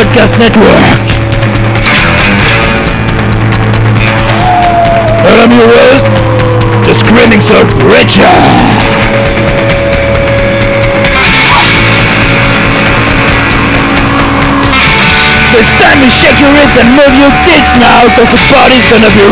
Podcast Network. And I'm your host, the Screaming Soul Preacher. So it's time to shake your hips and move your tits now, cause the party's gonna be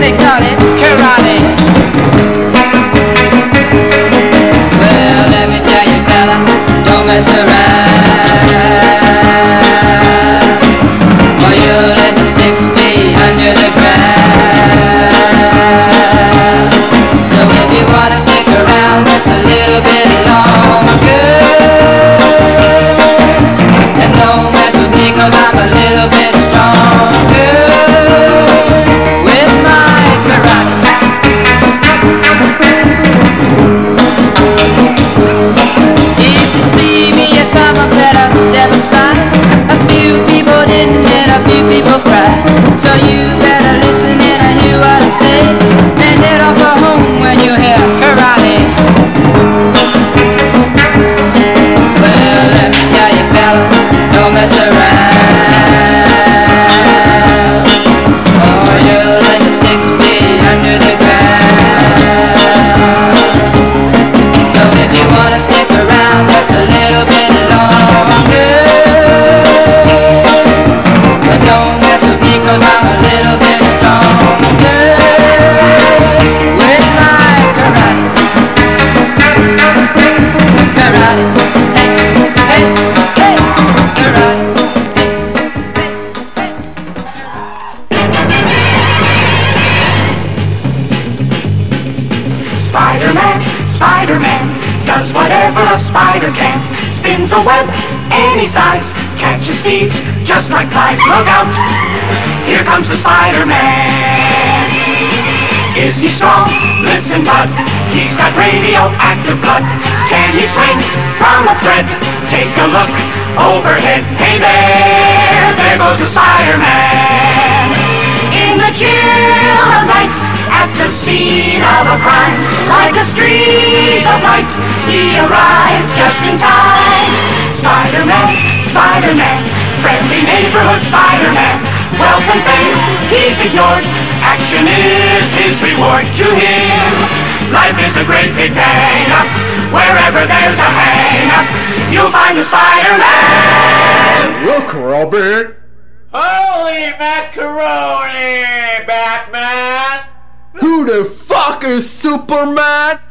they call it. say. Like a streak of light, he arrives just in time. Spider-Man, Spider-Man, friendly neighborhood Spider-Man. Welcome fame, he's ignored. Action is his reward to him. Life is a great big bang-up. Wherever there's a hang-up, you'll find a Spider-Man. Look, Robert. Holy macaroni, Batman! Who the fuck is Superman.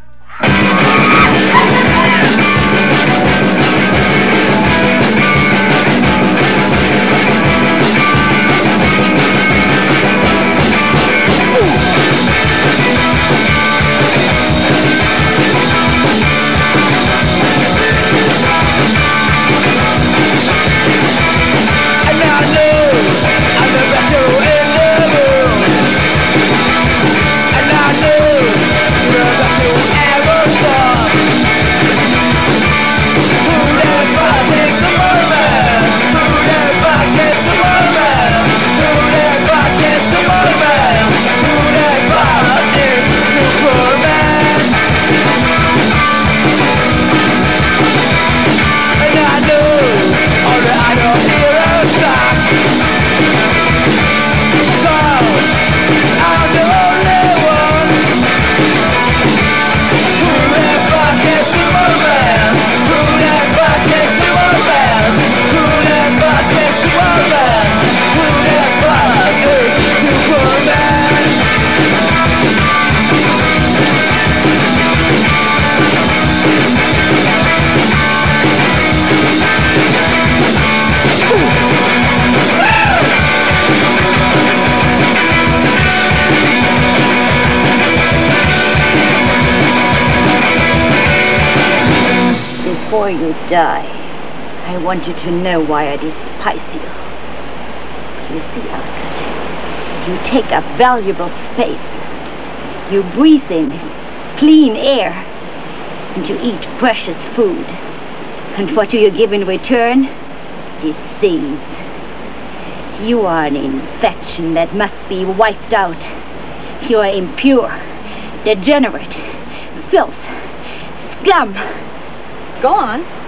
want you to know why I despise you. You see, Albert, you take up valuable space. You breathe in clean air, and you eat precious food. And what do you give in return? Disease. You are an infection that must be wiped out. You are impure, degenerate, filth, scum. Go on.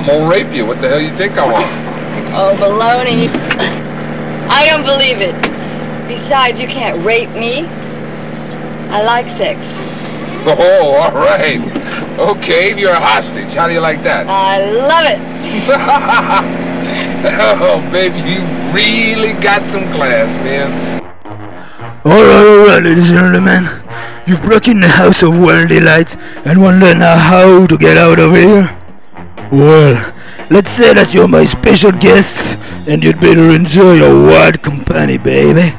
I'm gonna rape you. What the hell you think I want? Oh, baloney. I don't believe it. Besides, you can't rape me. I like sex. Oh, all right. Okay, you're a hostage. How do you like that? I love it. oh, baby, you really got some class, man. Alright, alright, ladies and gentlemen. You've broken the house of wild delights and want to learn how to get out of here? Well, let's say that you're my special guest and you'd better enjoy your wild company, baby.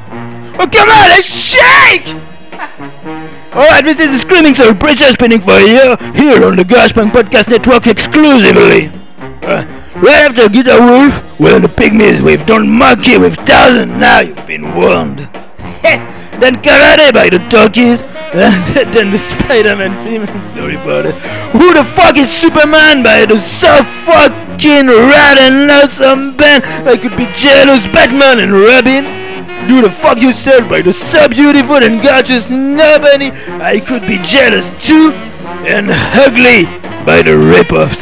Oh, come on, let's shake! Alright, this is the Screaming Soul Preacher spinning for you here on the GaragePunk Podcast Network exclusively. Uh, right after Guitar Wolf, well, the Pygmies, we've done Monkey with Thousand, now you've been warned. then Karate by the Talkies, then the Spider-Man theme, sorry for that. Who the fuck is Superman by the so fucking rad and awesome band? I could be jealous Batman and Robin. Do the fuck yourself by the so beautiful and gorgeous nobody. I could be jealous too. And ugly by the rip-offs.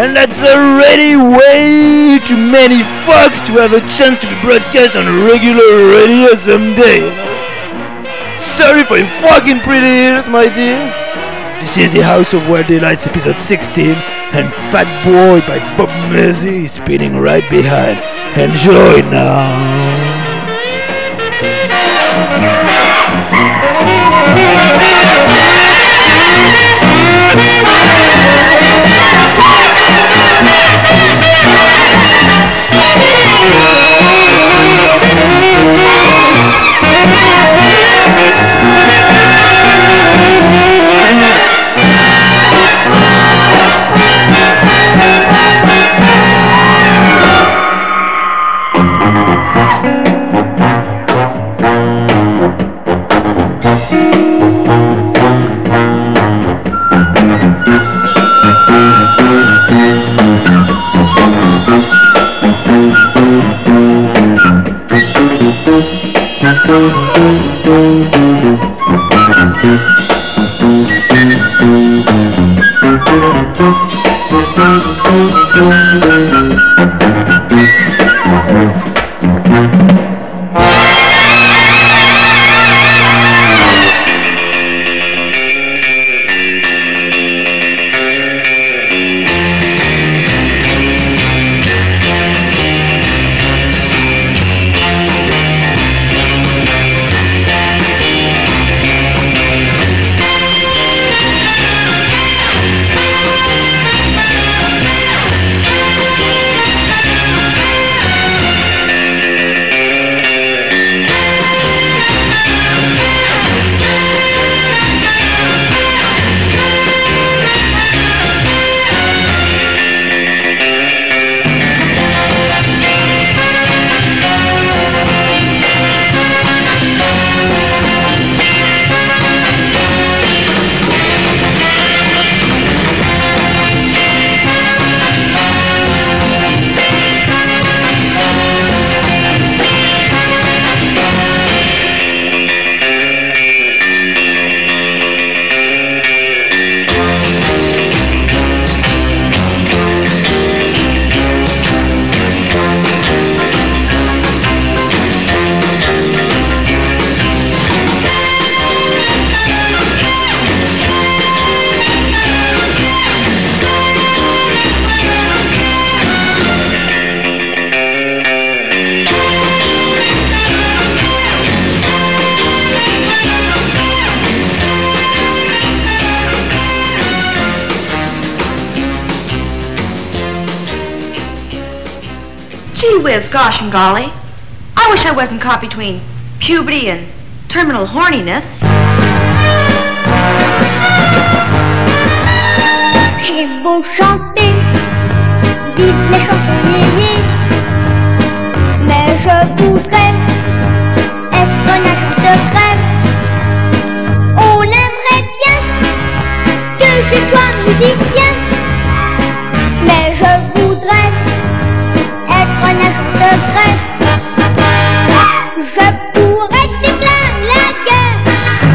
And that's already way too many fucks to have a chance to be broadcast on regular radio someday. Sorry for your fucking pretty ears, my dear. This is the House of Wild Delights episode 16, and Fat Boy by Bob Mezzi is spinning right behind. Enjoy now. Thank you. Golly. I wish I wasn't caught between puberty and terminal horniness. J'ai beau chanter, vive les chansons mais je voudrais être un agent secret. On aimerait bien que je sois musicien, Je pourrais déclarer la guerre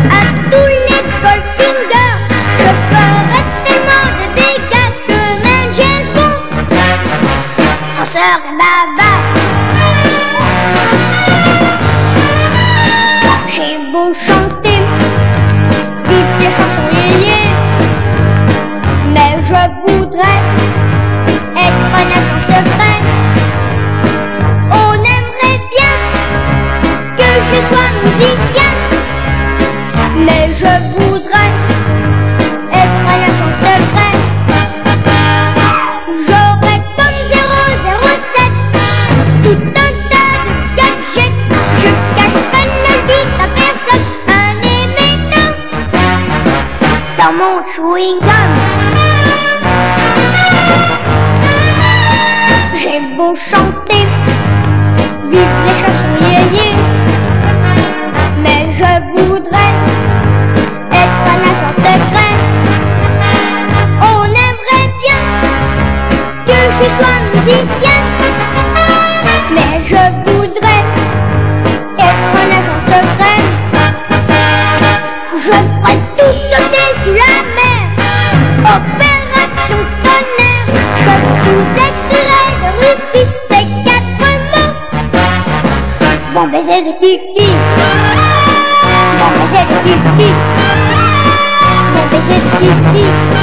à tous les Goldfinger. Je ferais tellement de dégâts que même James Bond en serait. J'ai beau chanter toutes les chansons liées, mais je voudrais être un agent secret. Dans mon chewing gum. J'ai beau chanter, vivre les chansons yéyé, mais je voudrais être un agent secret. On aimerait bien que je sois musicien, De Kiki, bon baiser de Kiki,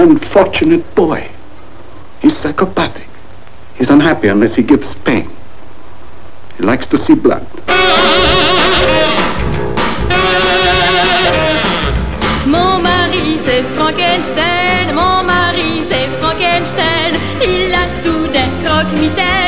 unfortunate boy. He's psychopathic. He's unhappy unless he gives pain. He likes to see blood. Mon mari c'est Frankenstein, mon mari c'est Frankenstein, il a tout d'un croque-mitaine,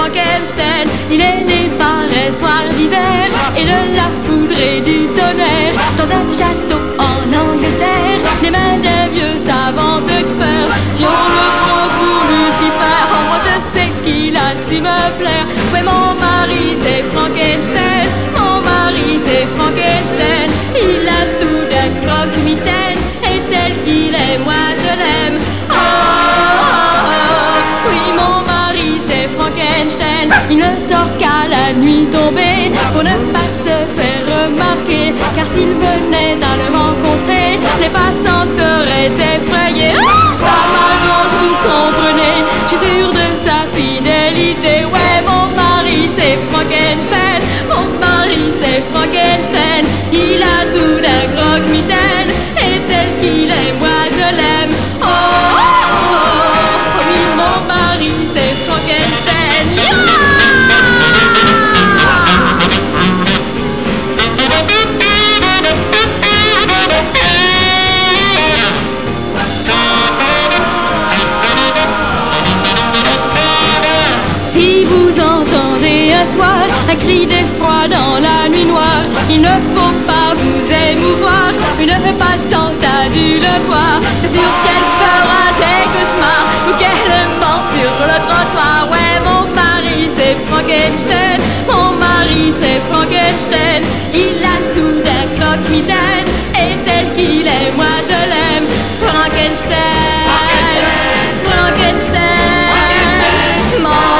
Frankenstein, il est né par un soir d'hiver, et de la foudre et du tonnerre, dans un château en Angleterre, les mains d'un vieux savant expert. Si on le prend pour Lucifer, oh, moi je sais qu'il a su me plaire. Ouais, mon mari c'est Frankenstein, mon mari c'est Frankenstein, il a tout d'un croque-mitaine, et tel qu'il est, moi je l'aime. Il ne sort qu'à la nuit tombée pour ne pas se faire remarquer, car s'il venait à le rencontrer, les passants seraient effrayés. Ah, m'arrange, vous comprenez, je suis sûr de sa fidélité. Ouais, mon mari c'est Frankenstein, mon mari c'est Frankenstein, il a tout d'un croque-mitaine, un cri d'effroi dans la nuit noire, il ne faut pas vous émouvoir. Une passante a dû le voir. C'est sûr qu'elle fera des cauchemars ou qu'elle mente sur le trottoir. Ouais, mon mari c'est Frankenstein, mon mari c'est Frankenstein. Il a tout d'un croque-mitaine et tel qu'il est, moi je l'aime. Frankenstein, Frankenstein. Mon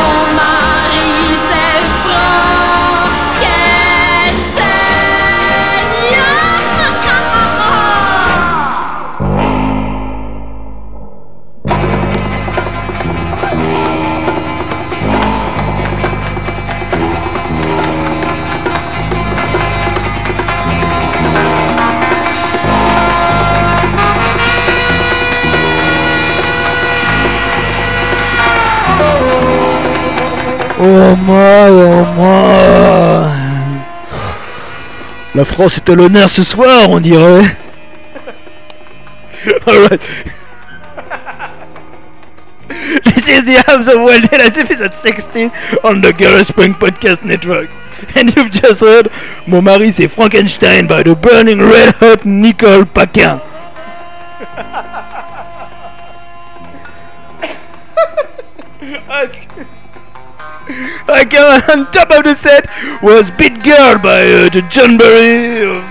Oh my, oh my. La France est à l'honneur ce soir, on dirait. Alright. This is the House of Delights episode 16 on the Garage Podcast Network. And you've just heard Mon mari c'est Frankenstein by the Burning Red Hot Nicole Paquin. I came on top of the set was Beat Girl by uh, the John Barry of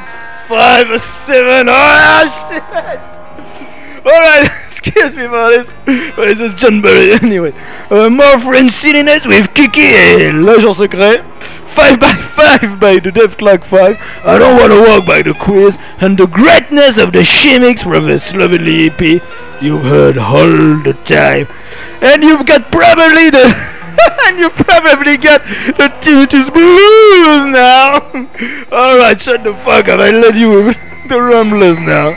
5 or 7. Oh shit! Alright, excuse me for this. But it's just John Barry anyway. Uh, more French silliness with Kiki et l'agent secret. 5 by 5 by the Def Clock 5. I don't want to walk by the quiz. And the greatness of the Chemics from the slovenly EP you've heard all the time. And you've got probably the. and you probably got the tinnitus blues now. Alright, shut the fuck up. I let you the rumblers now.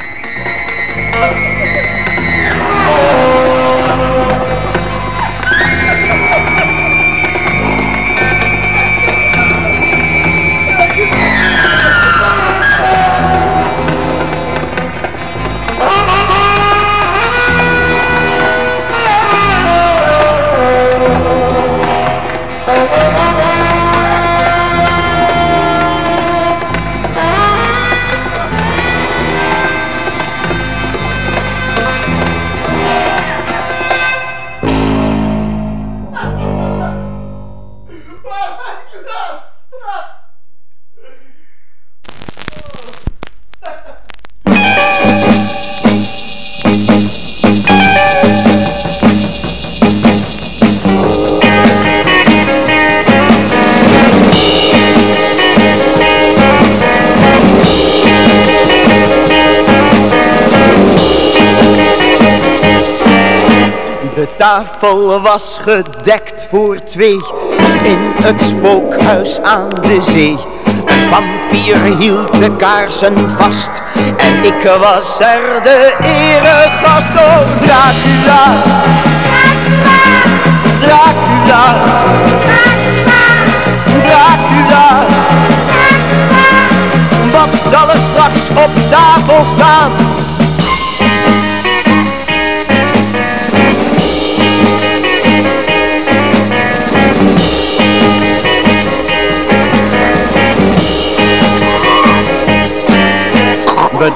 Tafel was gedekt voor twee in het spookhuis aan de zee. Een vampier hield de kaarsen vast en ik was er de eregast. Oh, Dracula, Dracula, Dracula. Wat zal er straks op tafel staan?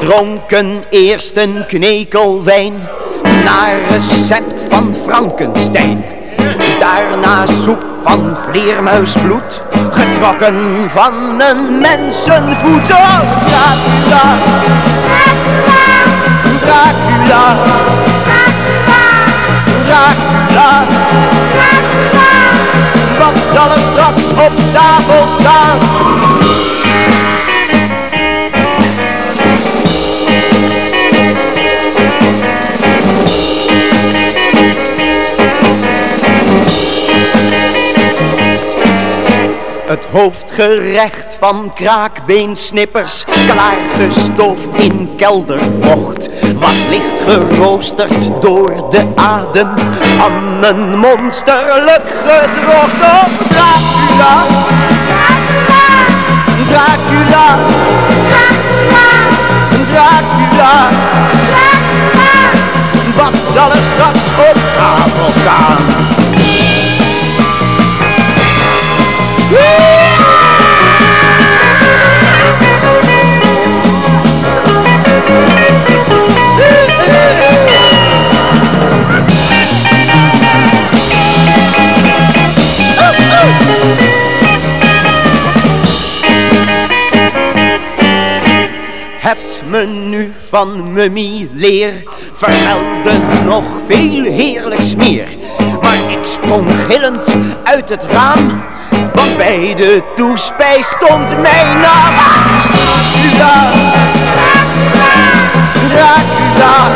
Dronken eerst een knekel wijn naar recept van Frankenstein. Daarna soep van vleermuisbloed, getrokken van een mensenvoet. Oh, Dracula, Dracula, Dracula. Wat zal er straks op tafel staan? Het hoofdgerecht van kraakbeensnippers, klaargestoofd in keldervocht, was licht geroosterd door de adem van een monsterlijk gedrocht. Oh, Dracula, Dracula, Dracula, Wat zal er straks op tafel staan? Het menu van Mummy leer vertelde nog veel heerlijks meer. Maar ik sprong gillend uit het raam, want bij de toespijs stond mijn naam. Dracula, Dracula,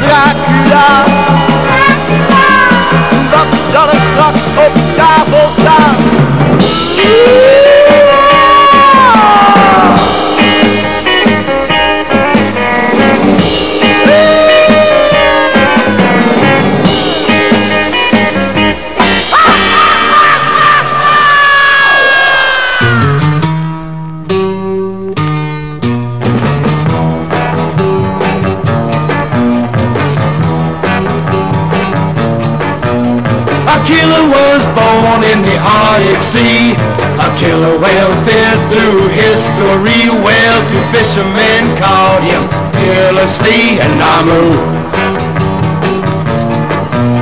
Dracula. Wat zal er straks op tafel staan? Arctic Sea. A killer whale fed through history. Well, two fishermen called him fearlessly and Namu.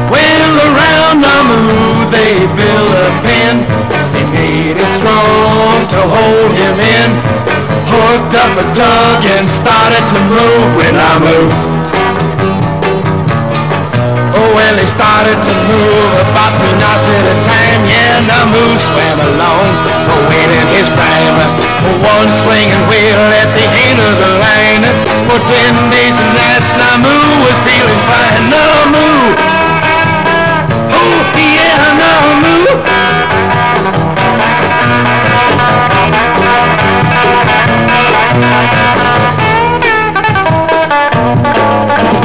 Well, around Namu they built a pen. They made it strong to hold him in. Hooked up a tug and started to move when I moved. Oh, well, they started to move about three knots at a time. Yeah, Namu swam along, waiting his prime. One swinging wheel at the end of the line. For ten days and nights, Namu was feeling fine. Namu! Oh, yeah, Namu!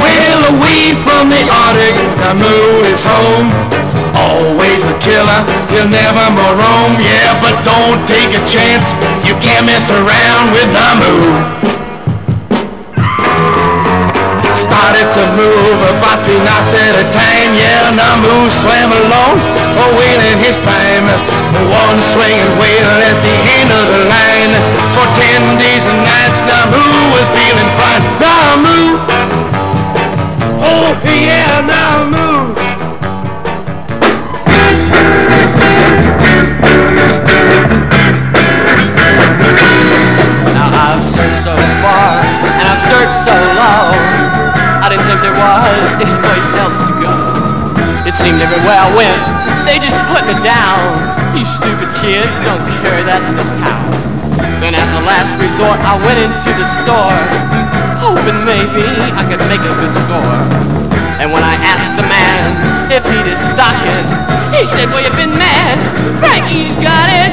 Well, away from the Arctic, Namu is home. Always a killer, he'll never more roam. Yeah, but don't take a chance, you can't mess around with Namu. Started to move about three knots at a time. Yeah, Namu swam along, awaiting his prime. One swinging whale at the end of the line. For ten days and nights, Namu was feeling fine. Namu! Oh, yeah, Namu! So long. I didn't think there was any place else to go. It seemed everywhere I went, they just put me down. You stupid kid, don't carry that in this town. Then as a last resort, I went into the store, hoping maybe I could make a good score. And when I asked the man if he'd his stocking, he said, well, you've been mad. Frankie's got it.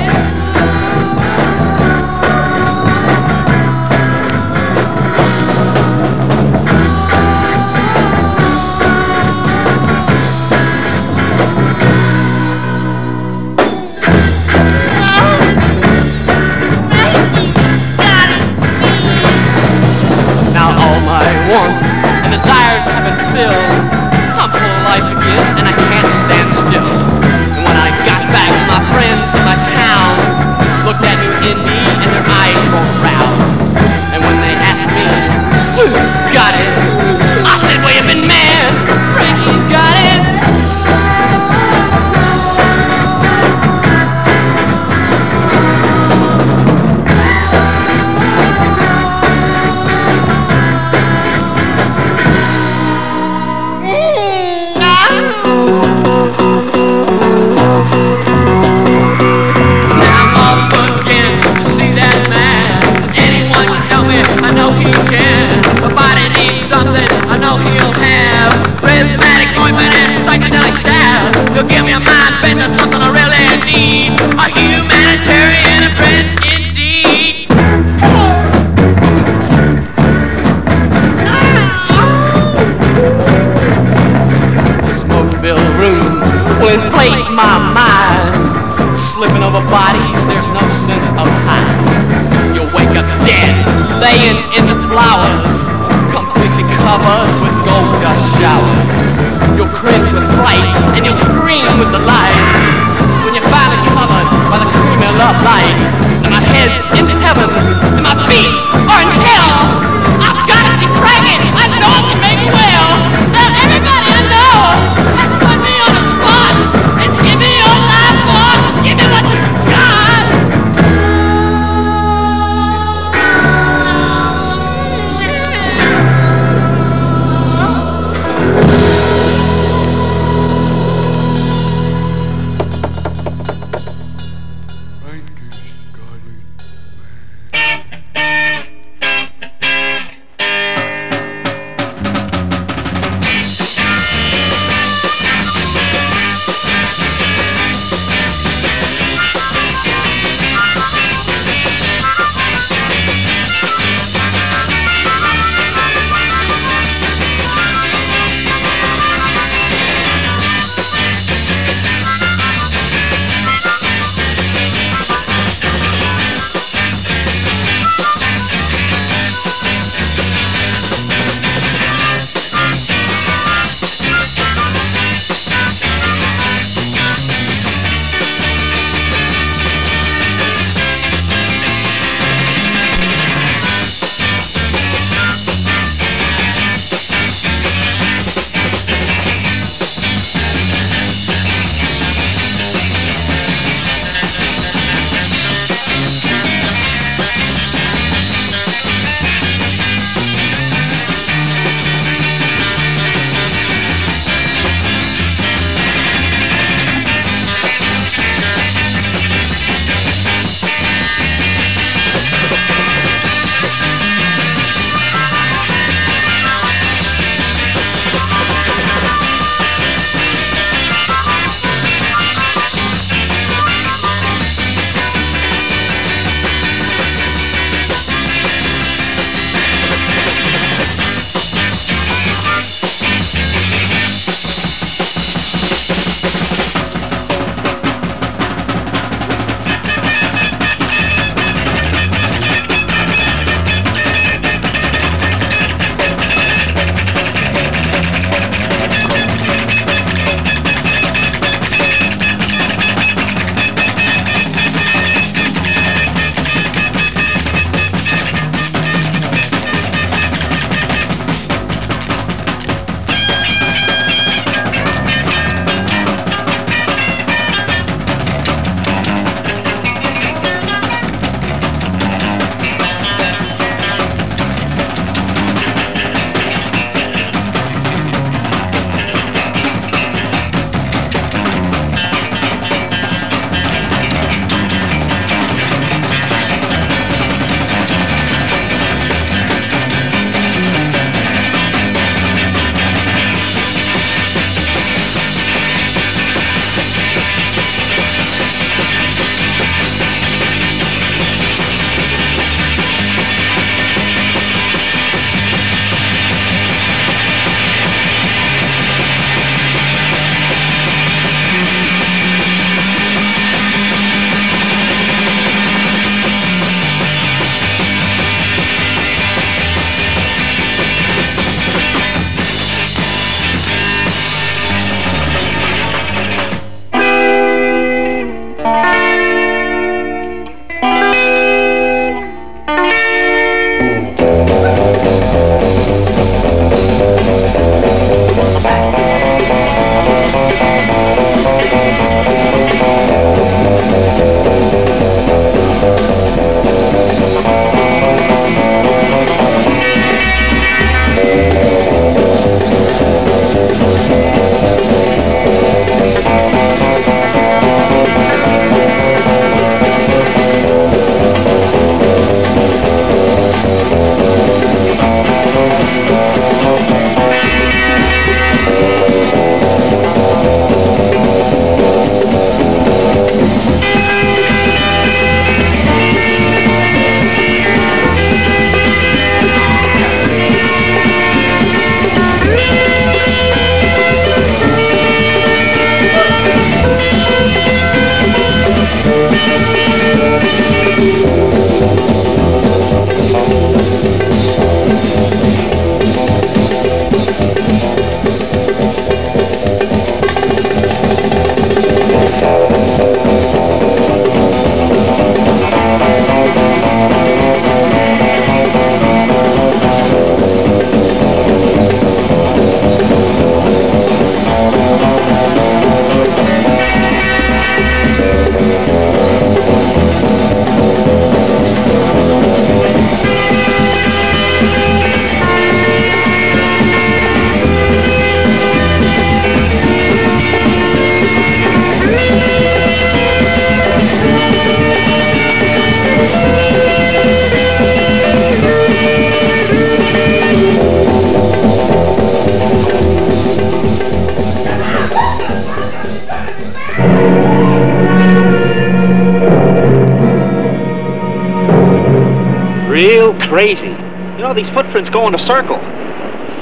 In a circle.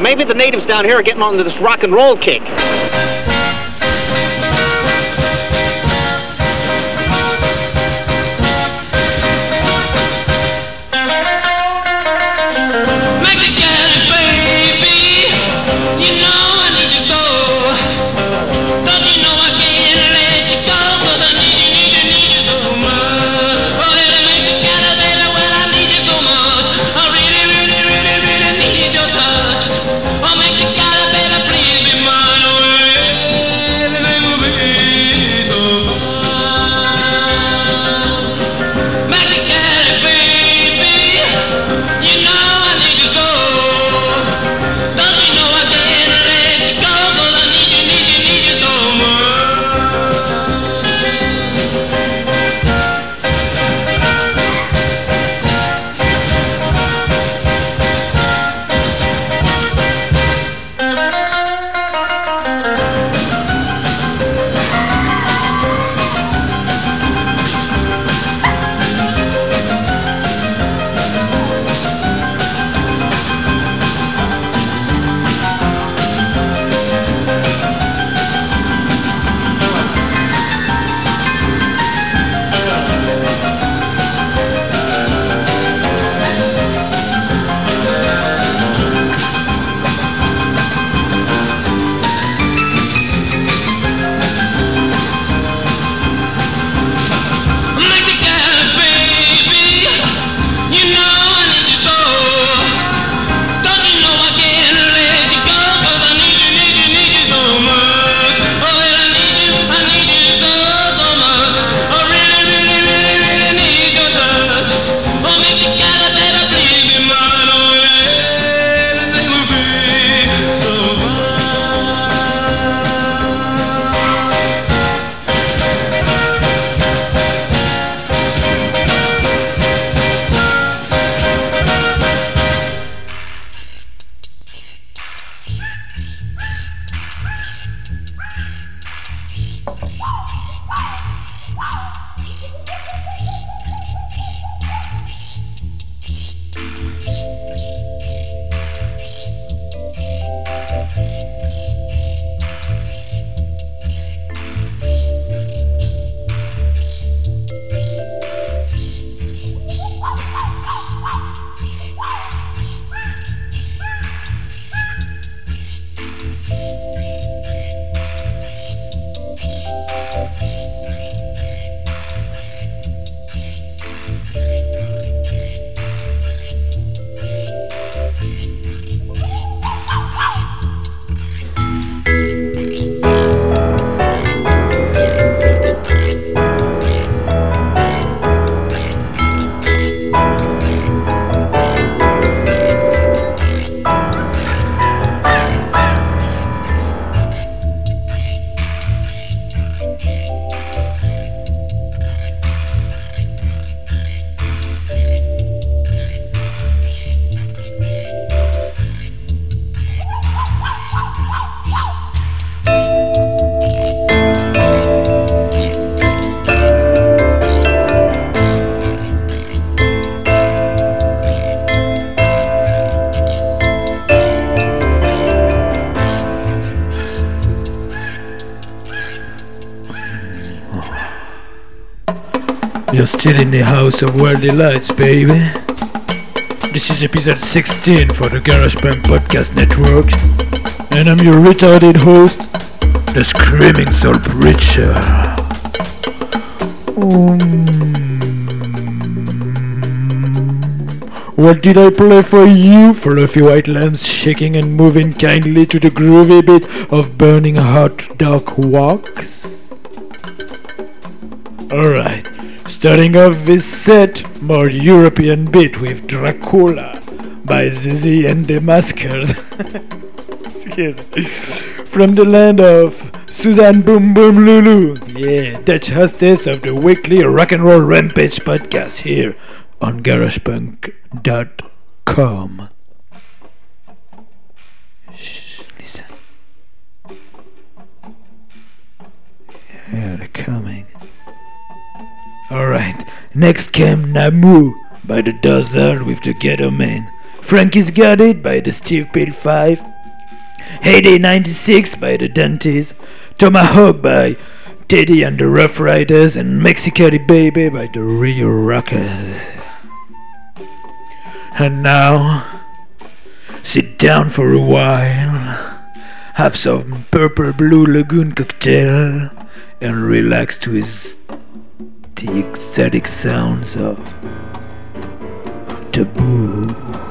Maybe the natives down here are getting onto this rock and roll kick. In the house of wild delights, baby. This is episode 16 for the GaragePunk Podcast Network, and I'm your retarded host, the Screaming Soul Preacher. Um, what did I play for you, fluffy white lambs shaking and moving kindly to the groovy beat of burning hot dark wax? Alright, starting off this set, more European beat with Dracula by Zizi and the Maskers. Excuse me. From the land of Suzanne Boom Boom Lulu, yeah, Dutch hostess of the weekly Rock and Roll Rampage podcast here on GaragePunk.com. Shh, listen. Yeah, they're coming. Next came Namu by the Dozer with the Ghetto Man. Frankie's Got It by the Steve Pale 5. Heyday 96 by the Dantes. Tomahawk by Teddy and the Rough Riders. And Mexicali Baby by the Rio Rockers. And now, sit down for a while, have some Purple Blue Lagoon cocktail, and relax to his the exotic sounds of taboo.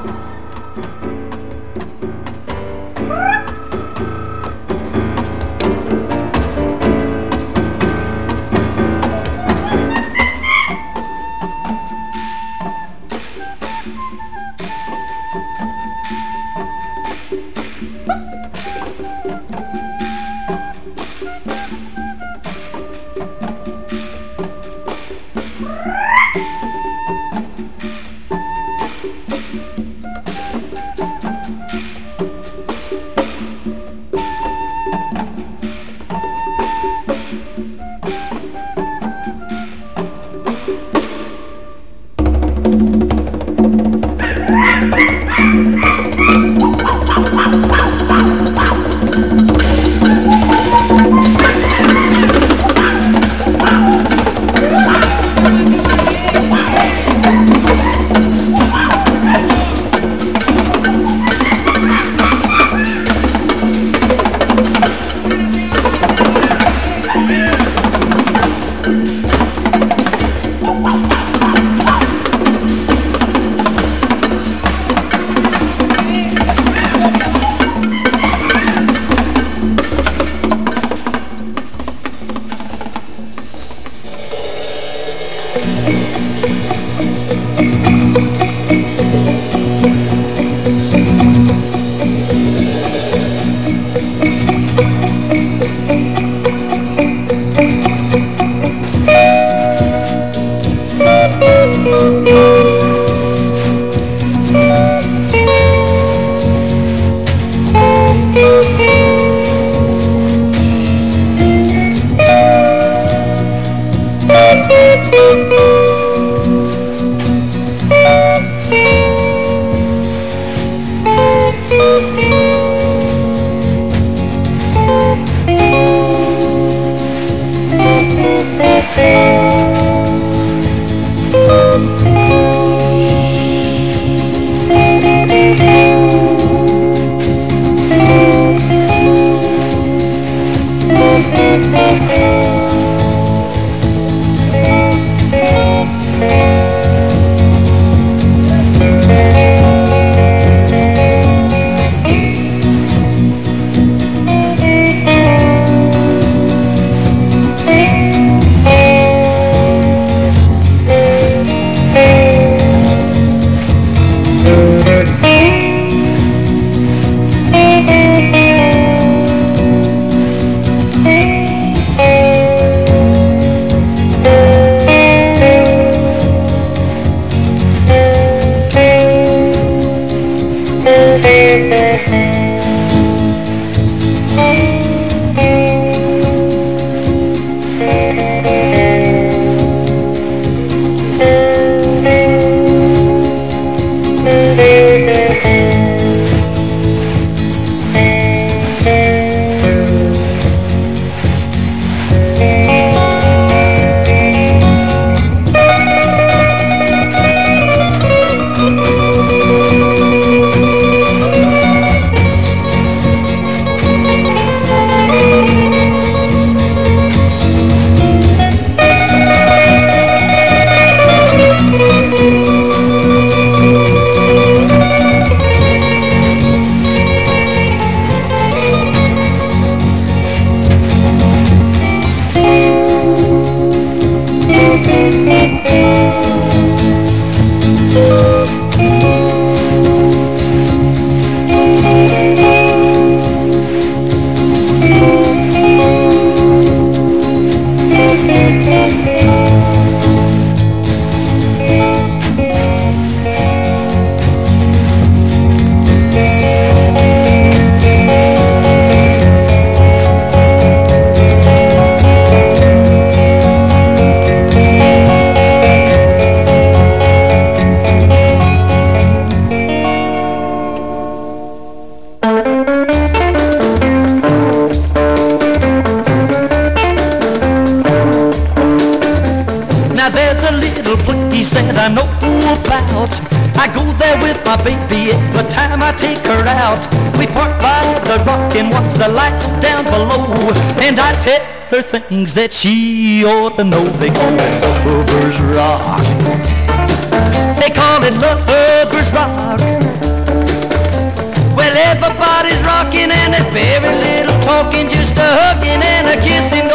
Talking, just a hugging and a kissing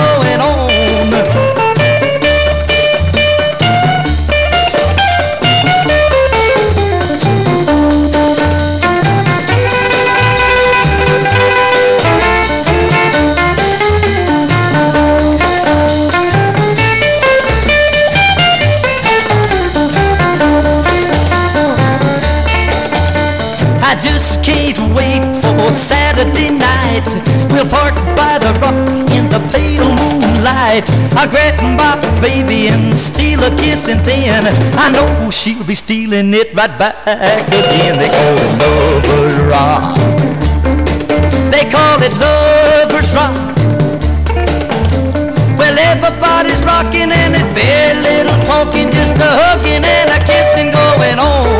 I'll grab my baby and steal a kiss, and then I know she'll be stealing it right back again. They call it Lover's Rock. They call it Lover's Rock. Well, everybody's rocking and there's very little talking, just a hugging and a kissing going on.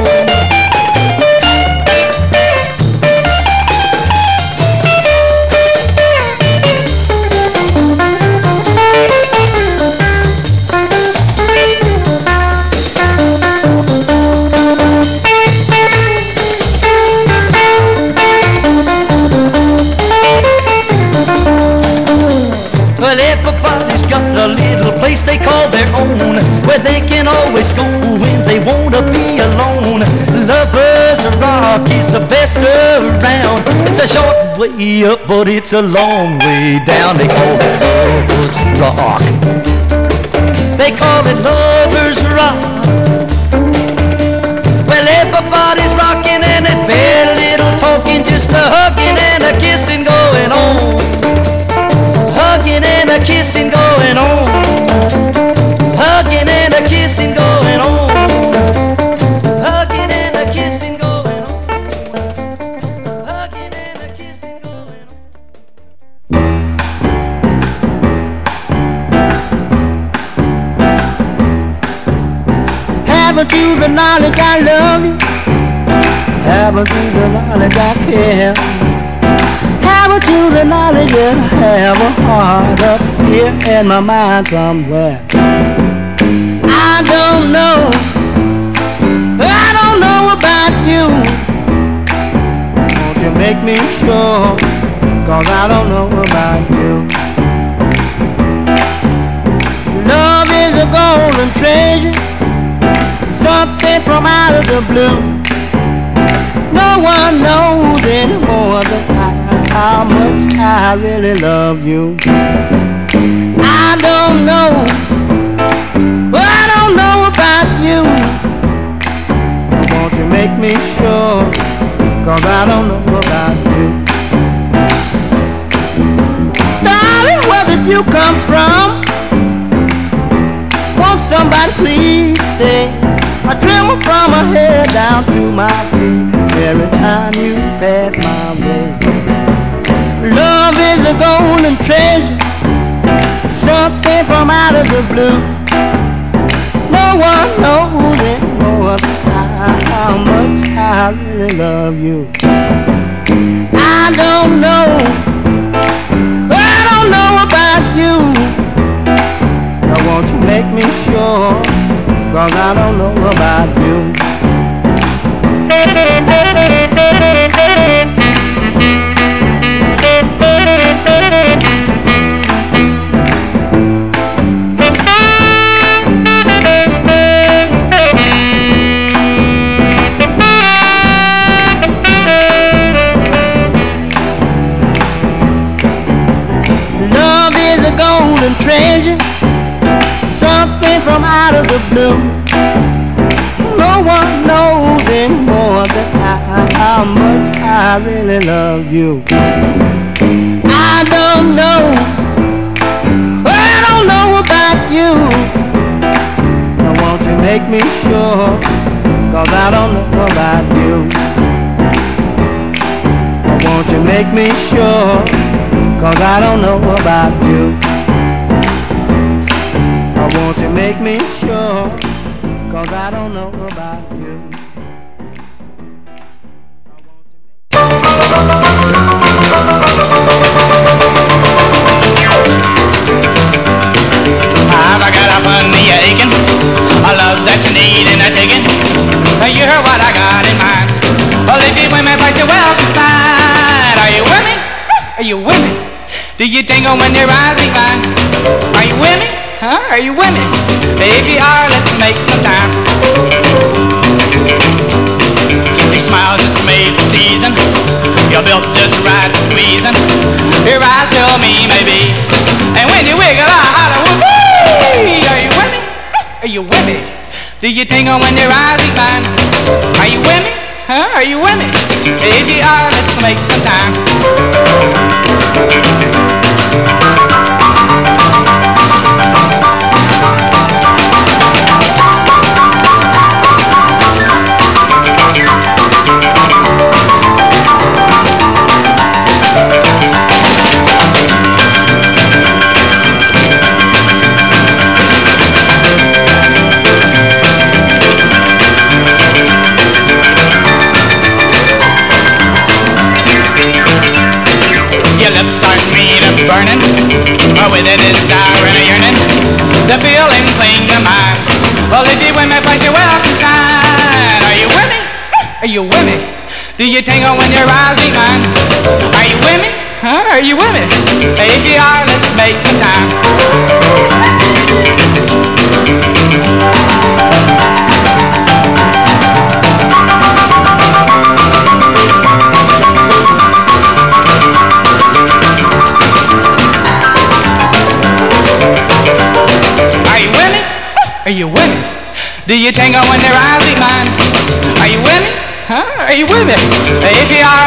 Is around. It's a short way up, but it's a long way down. They call it Lovers Rock. They call it Lovers Rock. Well, everybody's rocking and there's very little talking Just a hugging and a kissing going on. Hugging and a kissing going on. Haven't you the knowledge I care? Haven't you the knowledge that I have a heart up here in my mind somewhere? I don't know. I don't know about you. Won't you make me sure? Cause I don't know about you. Love is a golden treasure, something from out of the blue. One knows anymore than I how much I really love you. I don't know, I don't know about you. Won't you make me sure? Cause I don't know about you. Darling, where did you come from? Won't somebody please say? I tremble from my head down to my feet every time you pass my way. Love is a golden treasure, something from out of the blue. No one knows anymore how much I really love you. I don't know, I don't know about you. Now won't you make me sure, cause I don't know about you. Treasure, something from out of the blue. No one knows anymore than I, how much I really love you. I don't know, I don't know about you. Now won't you make me sure, cause I don't know about you. Now won't you make me sure? Cause I don't know about you. Now won't you make me sure? Are you me? If you are, let's make some time. Your smile just made for teasing. You're built just right for squeezing. Your eyes tell me maybe. And when you wiggle, I holler, whoopee! Are you with me? Are you with me? Do you tingle when your eyes meet mine? Are you with me? Huh? Are you with me? If you are, let's make some time. Tingle when eyes meet mine? Are you with me? Huh? Are you with me? If you are,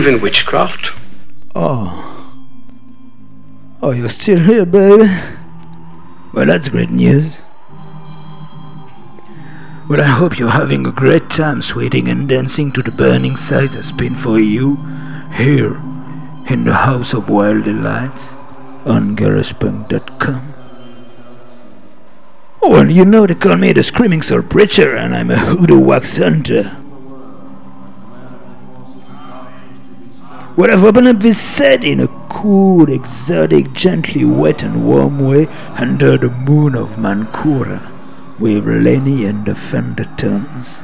believe in witchcraft. Oh. Oh, you're still here, baby? Well, that's great news. Well, I hope you're having a great time sweating and dancing to the burning sights I spin for you here in the House of Wild Delights on GaragePunk.com. Oh, well, you know they call me the Screaming Soul Preacher, and I'm a hoodoo wax hunter. Opened up this set in a cool, exotic, gently wet and warm way under the moon of Manakoora with Lenny and the Fendertons.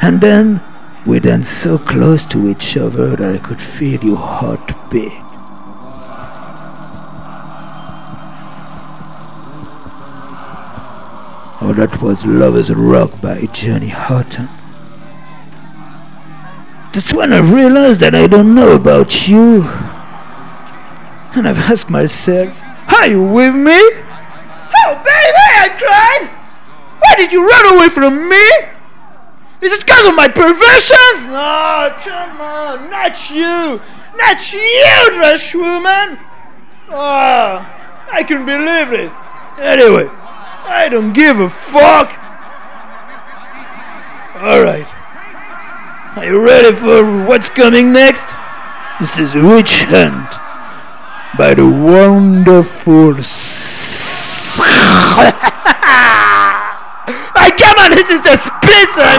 And then we danced so close to each other that I could feel your heartbeat. Oh, that was Lovers Rock by Johnny Horton. That's when I've realized that I don't know about you. And I've asked myself, Are you with me? Oh, baby, I cried! Why did you run away from me? Is it because of my perversions? No, come on, not you! Not you, trash woman! Oh, I can believe this. Anyway, I don't give a fuck! Alright. Are you ready for what's coming next? This is Witch Hunt by the wonderful. I come on, this is the Spitz I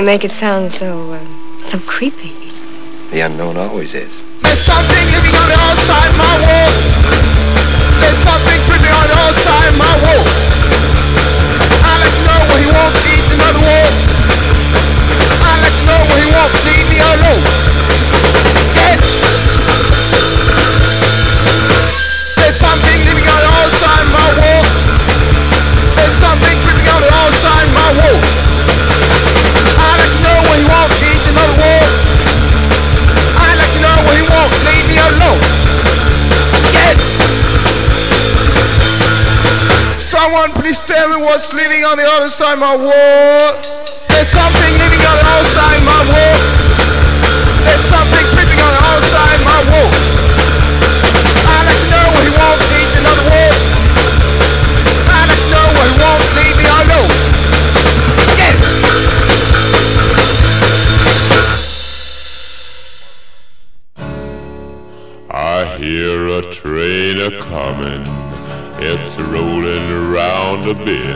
You make it sound so, uh, so creepy. The unknown always is. Living on the other side of my wall. There's something living on the other side of my wall. There's something creeping on the other side of my wall. I like to know what he wants. Leave another wall. I like to know what he wants. Leave me alone. Yeah. I hear a train a comin', it's rolling around a bend.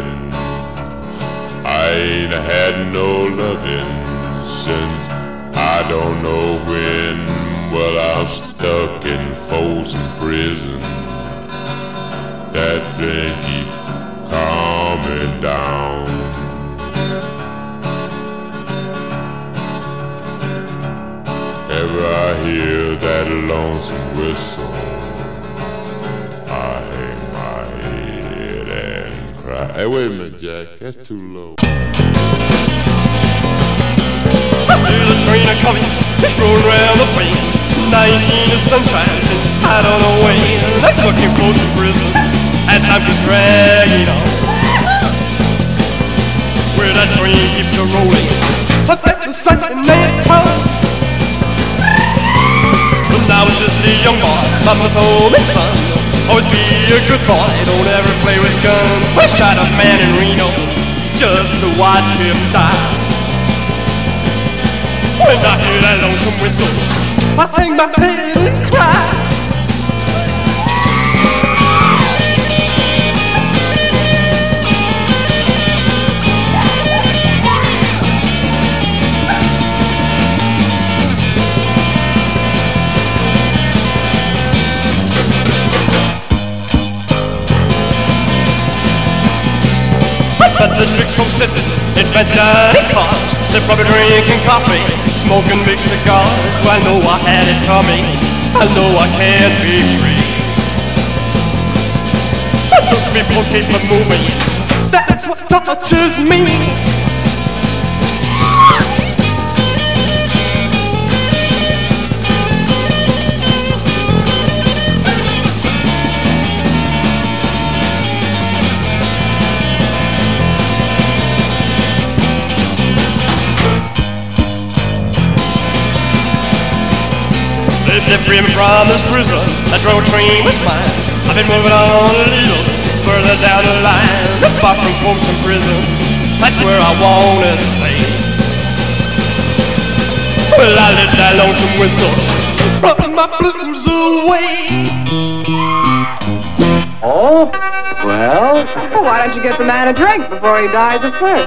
Sunshine since I don't know when. That's looking close to prison. That time keeps dragging on. Where that train keeps a rolling. But that the sun and that tongue. When I was just a young boy, Mama told me, son, always be a good boy, don't ever play with guns. Well, shot a man in Reno just to watch him die. When I hear that lonesome whistle, I hang my head and cry. But the district's from sitting in fancy dining They're probably drinking coffee, smoking big cigars. Well, I know I had it coming. I know I can't be free. But those people keep on moving. That's what touches me. They free from this prison, that road train was mine. I've been moving on a little further down the line. Far from folks and prisons, that's where I wanna stay. Well, I let that lonesome whistle run my blues away. Oh? Well? Well, why don't you get the man a drink before he dies of thirst?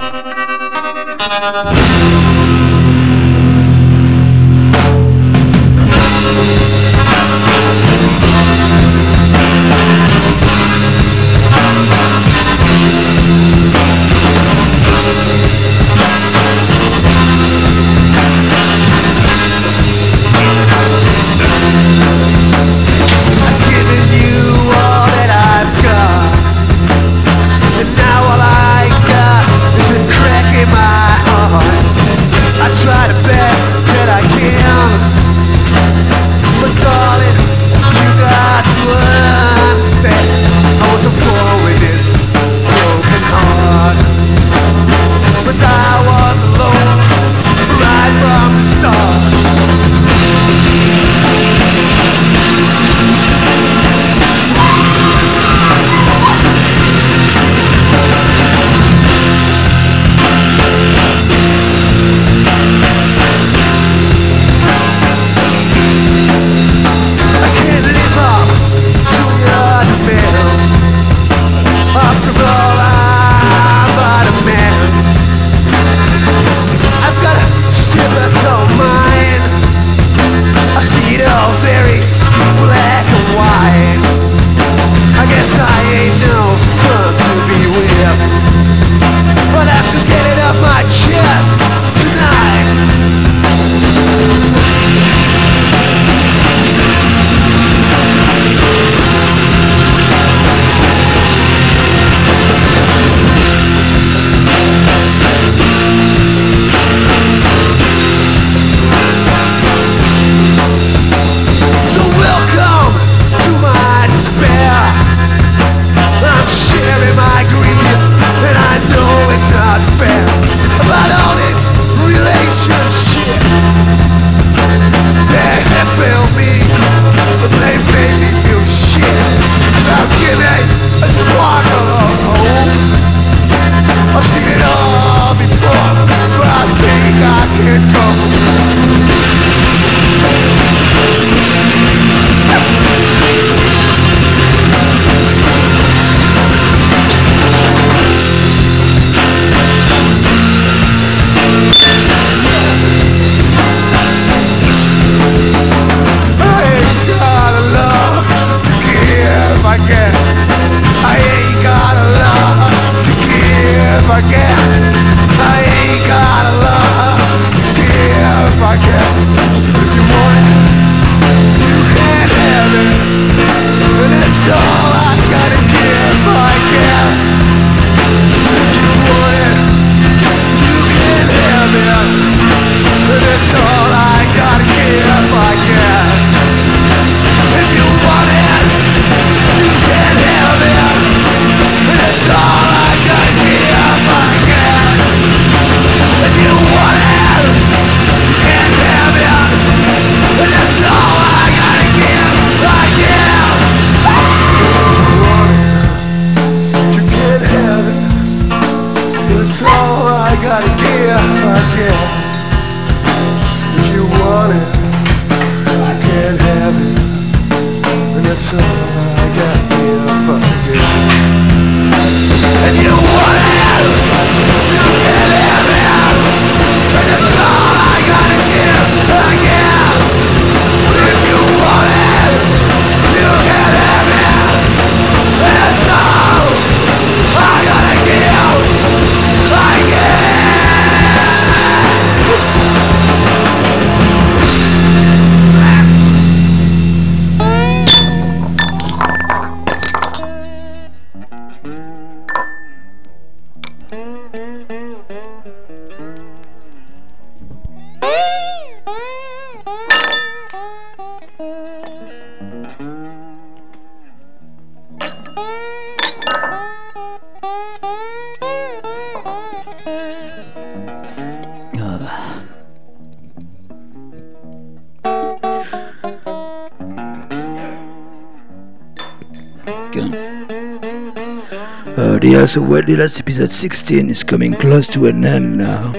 The of Wild Delights episode 16 is coming close to an end now.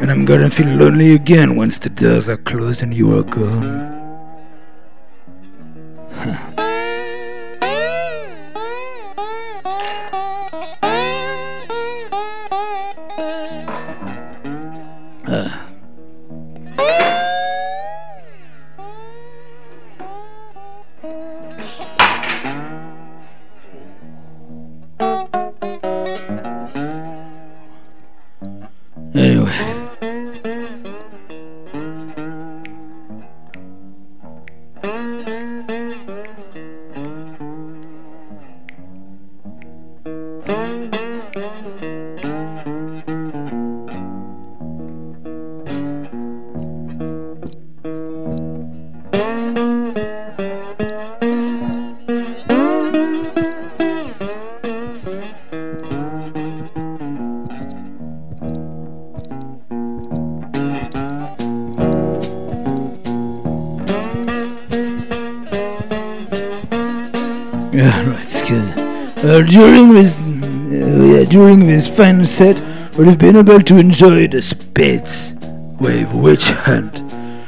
And I'm gonna feel lonely again once the doors are closed and you are gone. This final set, would have been able to enjoy the Spades Wave Witch Hunt,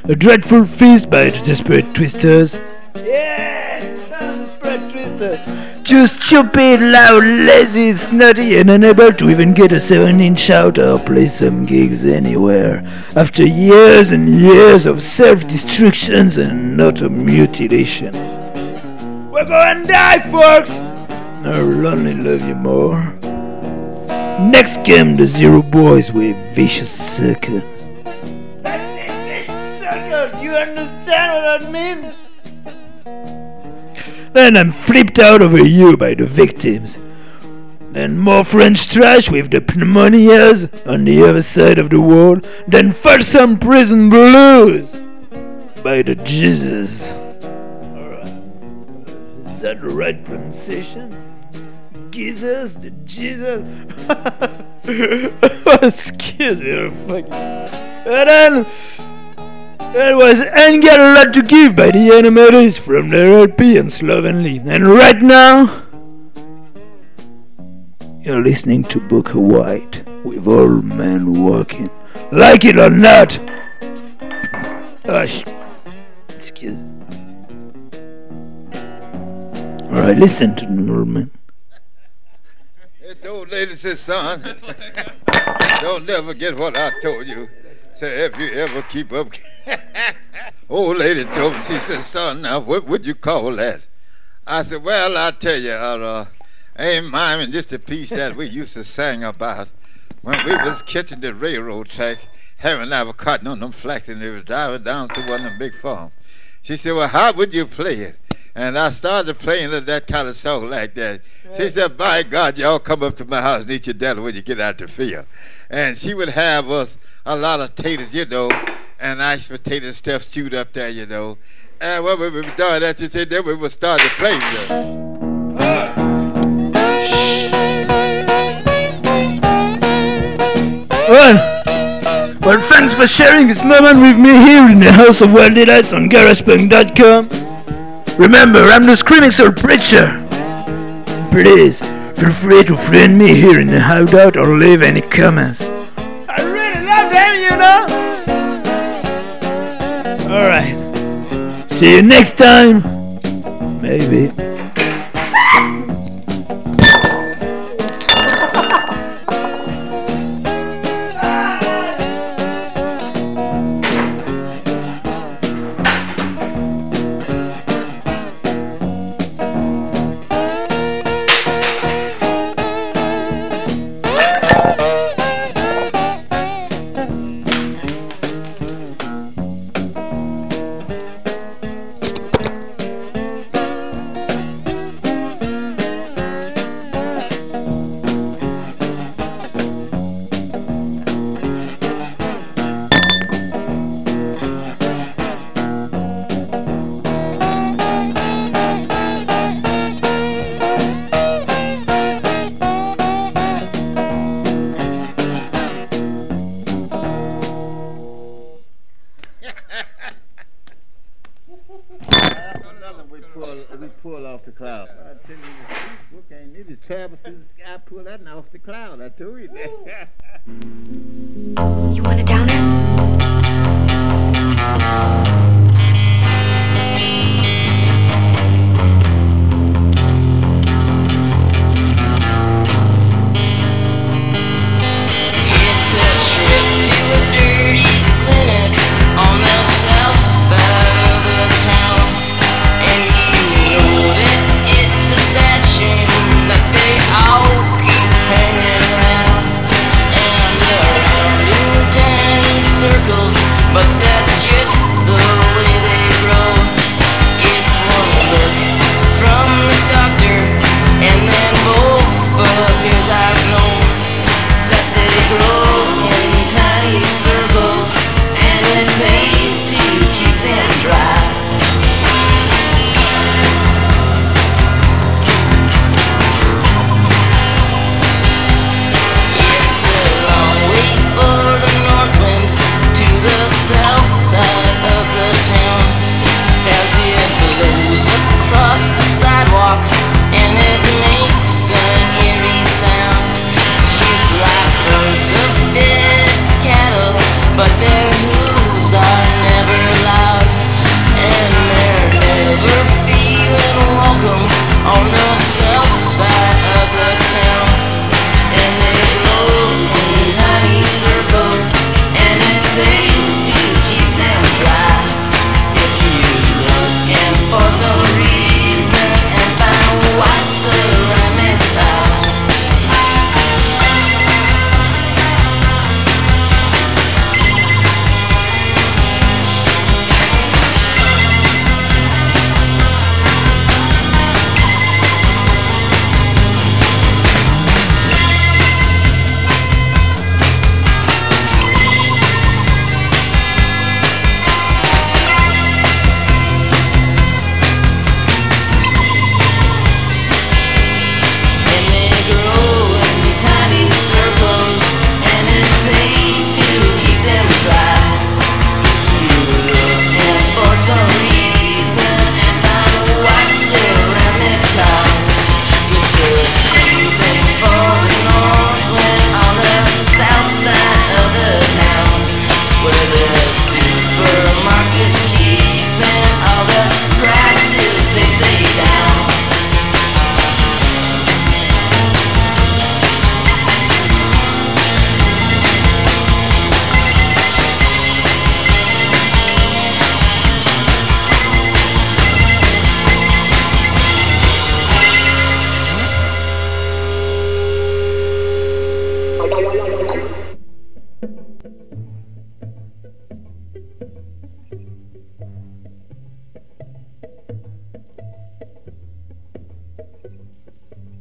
a dreadful feast by the Desperate Twisters. Yeah, spread twisters too stupid, loud, lazy, snotty, and unable to even get a 7 inch out or play some gigs anywhere. After years and years of self destructions and utter mutilation. We're gonna die, folks! I'll only love you more. Next came the Zero Boys with Vicious Circles. Vicious circles, you understand what I mean? Then I'm flipped out over you by the victims. Then more French trash with the pneumonias on the other side of the wall. Then Folsom Prison Blues by the Jesus. Is that the right pronunciation? Jesus, the Jesus. Excuse me, fucking. And then there was Got a Lot to Give by the Animators from their LP and Slovenly. And right now, you're listening to Booker White with All Men Walking like it or not. Ah, Gosh. Excuse. Alright, listen to the old man. The old lady said, son, don't never forget what I told you. Say, if you ever keep up. old lady told me, she said, son, now what would you call that? I said, well, I tell you, uh, ain't miming just a piece that we used to sing about when we was catching the railroad track, having our cotton on them flax, and they was driving down to one of them big farms. She said, well, how would you play it? And I started playing that kind of song like that. She said, by God, y'all come up to my house and eat your dinner when you get out the field. And she would have us a lot of taters, you know, and nice potato stuff stewed up there, you know. And when we were done that, she said, then we would start to play. You know. Well, well, thanks for sharing this moment with me here in the House of Wild Delights on GaragePunk.com. Remember, I'm the Screaming Soul Preacher. Please, feel free to friend me here in the hideout or leave any comments. I really love them, you know. Alright. See you next time. Maybe.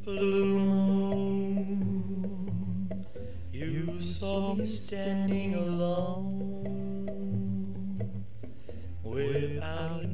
Blue moon, you saw me standing alone without